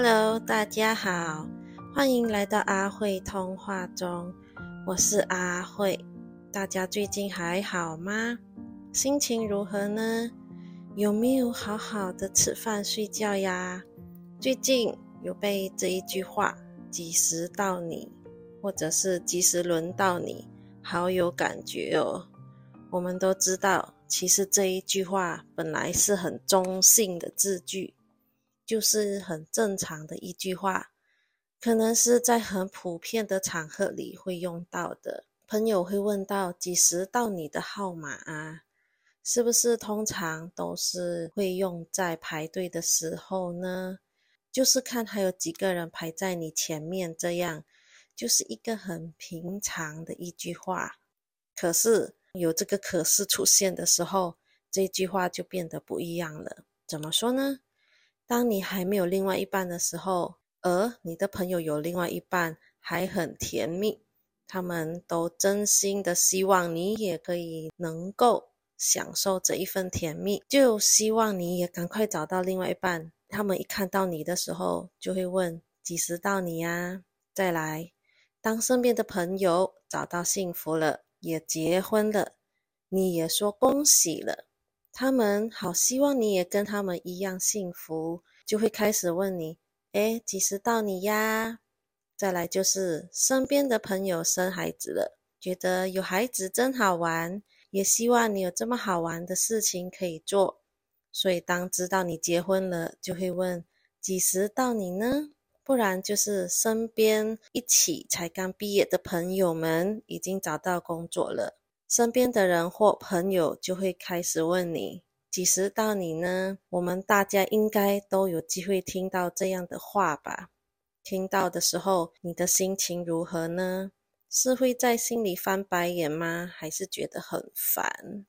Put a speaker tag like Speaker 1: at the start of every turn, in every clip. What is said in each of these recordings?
Speaker 1: Hello，大家好，欢迎来到阿慧通话中，我是阿慧。大家最近还好吗？心情如何呢？有没有好好的吃饭睡觉呀？最近有被这一句话“几时到你”或者是“几时轮到你”好有感觉哦。我们都知道，其实这一句话本来是很中性的字句，就是很正常的一句话，可能是在很普遍的场合里会用到的。朋友会问到：“几时到你的号码啊？”是不是通常都是会用在排队的时候呢？就是看还有几个人排在你前面，这样就是一个很平常的一句话。可是。有这个可是出现的时候，这句话就变得不一样了。怎么说呢？当你还没有另外一半的时候，而你的朋友有另外一半，还很甜蜜，他们都真心的希望你也可以能够享受这一份甜蜜，就希望你也赶快找到另外一半。他们一看到你的时候，就会问：几时到你呀？再来，当身边的朋友找到幸福了。也结婚了，你也说恭喜了，他们好希望你也跟他们一样幸福，就会开始问你：哎，几时到你呀？再来就是身边的朋友生孩子了，觉得有孩子真好玩，也希望你有这么好玩的事情可以做，所以当知道你结婚了，就会问：几时到你呢？不然就是身边一起才刚毕业的朋友们已经找到工作了，身边的人或朋友就会开始问你几时到你呢？我们大家应该都有机会听到这样的话吧？听到的时候，你的心情如何呢？是会在心里翻白眼吗？还是觉得很烦？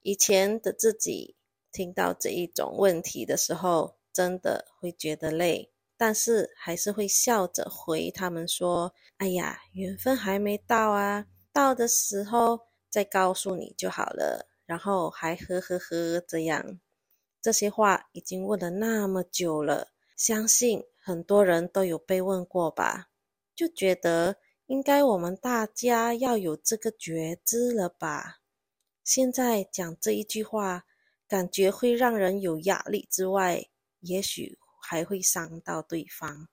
Speaker 1: 以前的自己听到这一种问题的时候，真的会觉得累。但是还是会笑着回他们说：“哎呀，缘分还没到啊，到的时候再告诉你就好了。”然后还呵呵呵这样。这些话已经问了那么久了，相信很多人都有被问过吧？就觉得应该我们大家要有这个觉知了吧？现在讲这一句话，感觉会让人有压力之外，也许。还会伤到对方。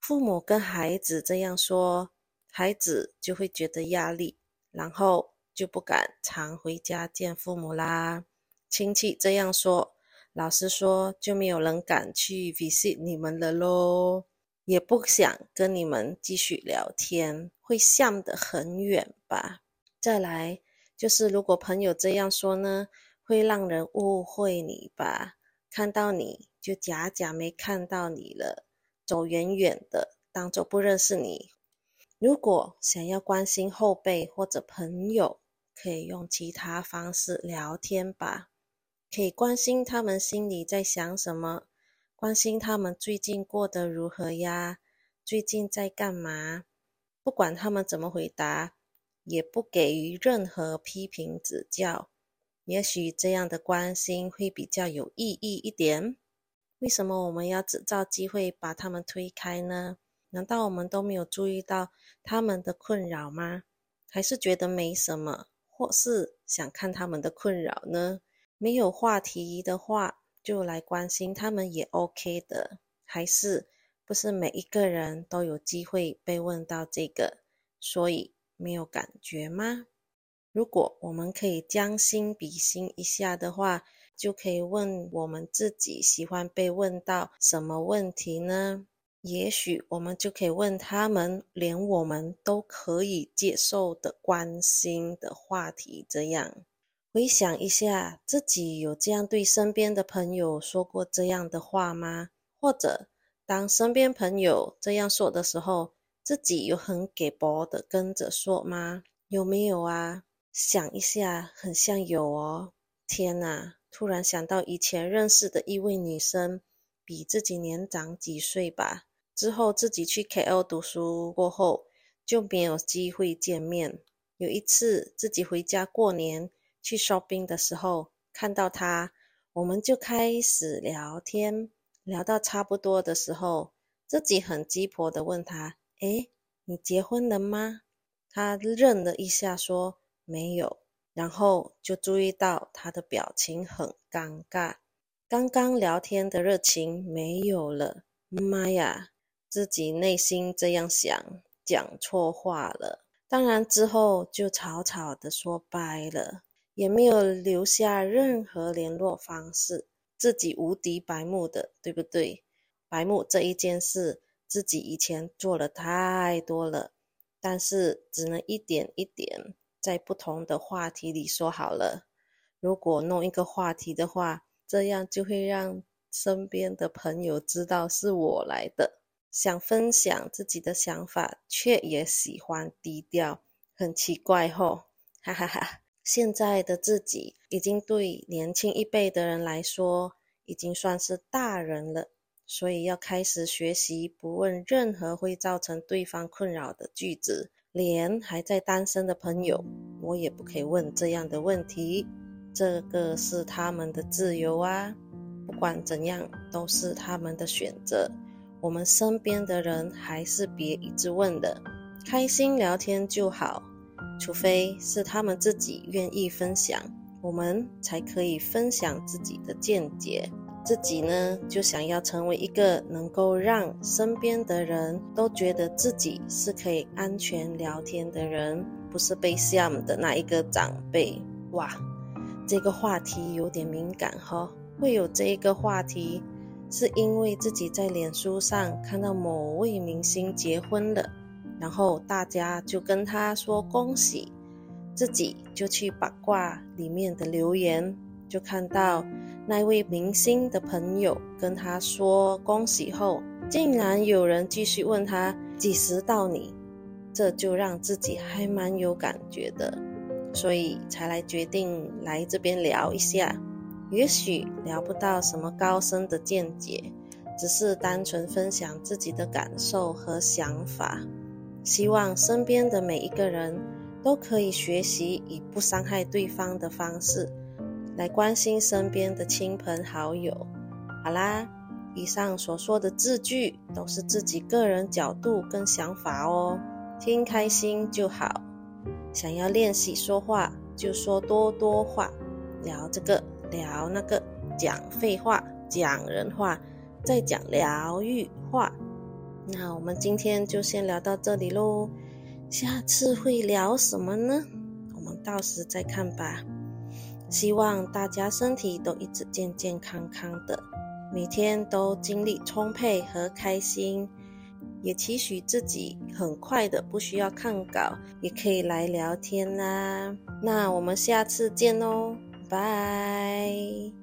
Speaker 1: 父母跟孩子这样说，孩子就会觉得压力，然后就不敢常回家见父母啦。亲戚这样说，老实说就没有人敢去 visit 你们了咯，也不想跟你们继续聊天，会向得很远吧。再来就是，如果朋友这样说呢，会让人误会你吧。看到你就假假没看到你了，走远远的，当做不认识你。如果想要关心后辈或者朋友，可以用其他方式聊天吧。可以关心他们心里在想什么，关心他们最近过得如何呀？最近在干嘛？不管他们怎么回答，也不给予任何批评指教。也许这样的关心会比较有意义一点。为什么我们要制造机会把他们推开呢？难道我们都没有注意到他们的困扰吗？还是觉得没什么，或是想看他们的困扰呢？没有话题的话，就来关心他们也 OK 的。还是不是每一个人都有机会被问到这个，所以没有感觉吗？如果我们可以将心比心一下的话，就可以问我们自己喜欢被问到什么问题呢？也许我们就可以问他们连我们都可以接受的关心的话题。这样回想一下，自己有这样对身边的朋友说过这样的话吗？或者当身边朋友这样说的时候，自己有很给薄的跟着说吗？有没有啊？想一下，很像有哦。天哪！突然想到以前认识的一位女生，比自己年长几岁吧。之后自己去 KL 读书过后，就没有机会见面。有一次自己回家过年去 shopping 的时候，看到他，我们就开始聊天。聊到差不多的时候，自己很鸡婆的问他：“诶，你结婚了吗？”他愣了一下，说：“没有。”然后就注意到他的表情很尴尬，刚刚聊天的热情没有了。妈呀，自己内心这样想，讲错话了。当然之后就草草的说拜了，也没有留下任何联络方式。自己无敌白目的，对不对？白目这一件事，自己以前做了太多了，但是只能一点一点。在不同的话题里说好了，如果弄一个话题的话，这样就会让身边的朋友知道是我来的。想分享自己的想法，却也喜欢低调，很奇怪吼，哈哈哈。现在的自己已经对年轻一辈的人来说，已经算是大人了，所以要开始学习不问任何会造成对方困扰的句子。连还在单身的朋友，我也不可以问这样的问题。这个是他们的自由啊，不管怎样都是他们的选择。我们身边的人还是别一直问的，开心聊天就好。除非是他们自己愿意分享，我们才可以分享自己的见解。自己呢，就想要成为一个能够让身边的人都觉得自己是可以安全聊天的人，不是被吓的那一个长辈。哇，这个话题有点敏感哈。会有这一个话题，是因为自己在脸书上看到某位明星结婚了，然后大家就跟他说恭喜，自己就去八卦里面的留言，就看到。那位明星的朋友跟他说恭喜后，竟然有人继续问他几时到你，这就让自己还蛮有感觉的，所以才来决定来这边聊一下。也许聊不到什么高深的见解，只是单纯分享自己的感受和想法，希望身边的每一个人都可以学习以不伤害对方的方式。来关心身边的亲朋好友。好啦，以上所说的字句都是自己个人角度跟想法哦，听开心就好。想要练习说话，就说多多话，聊这个聊那个，讲废话，讲人话，再讲疗愈话。那我们今天就先聊到这里喽，下次会聊什么呢？我们到时再看吧。希望大家身体都一直健健康康的，每天都精力充沛和开心，也期许自己很快的不需要看稿，也可以来聊天啦。那我们下次见哦，拜。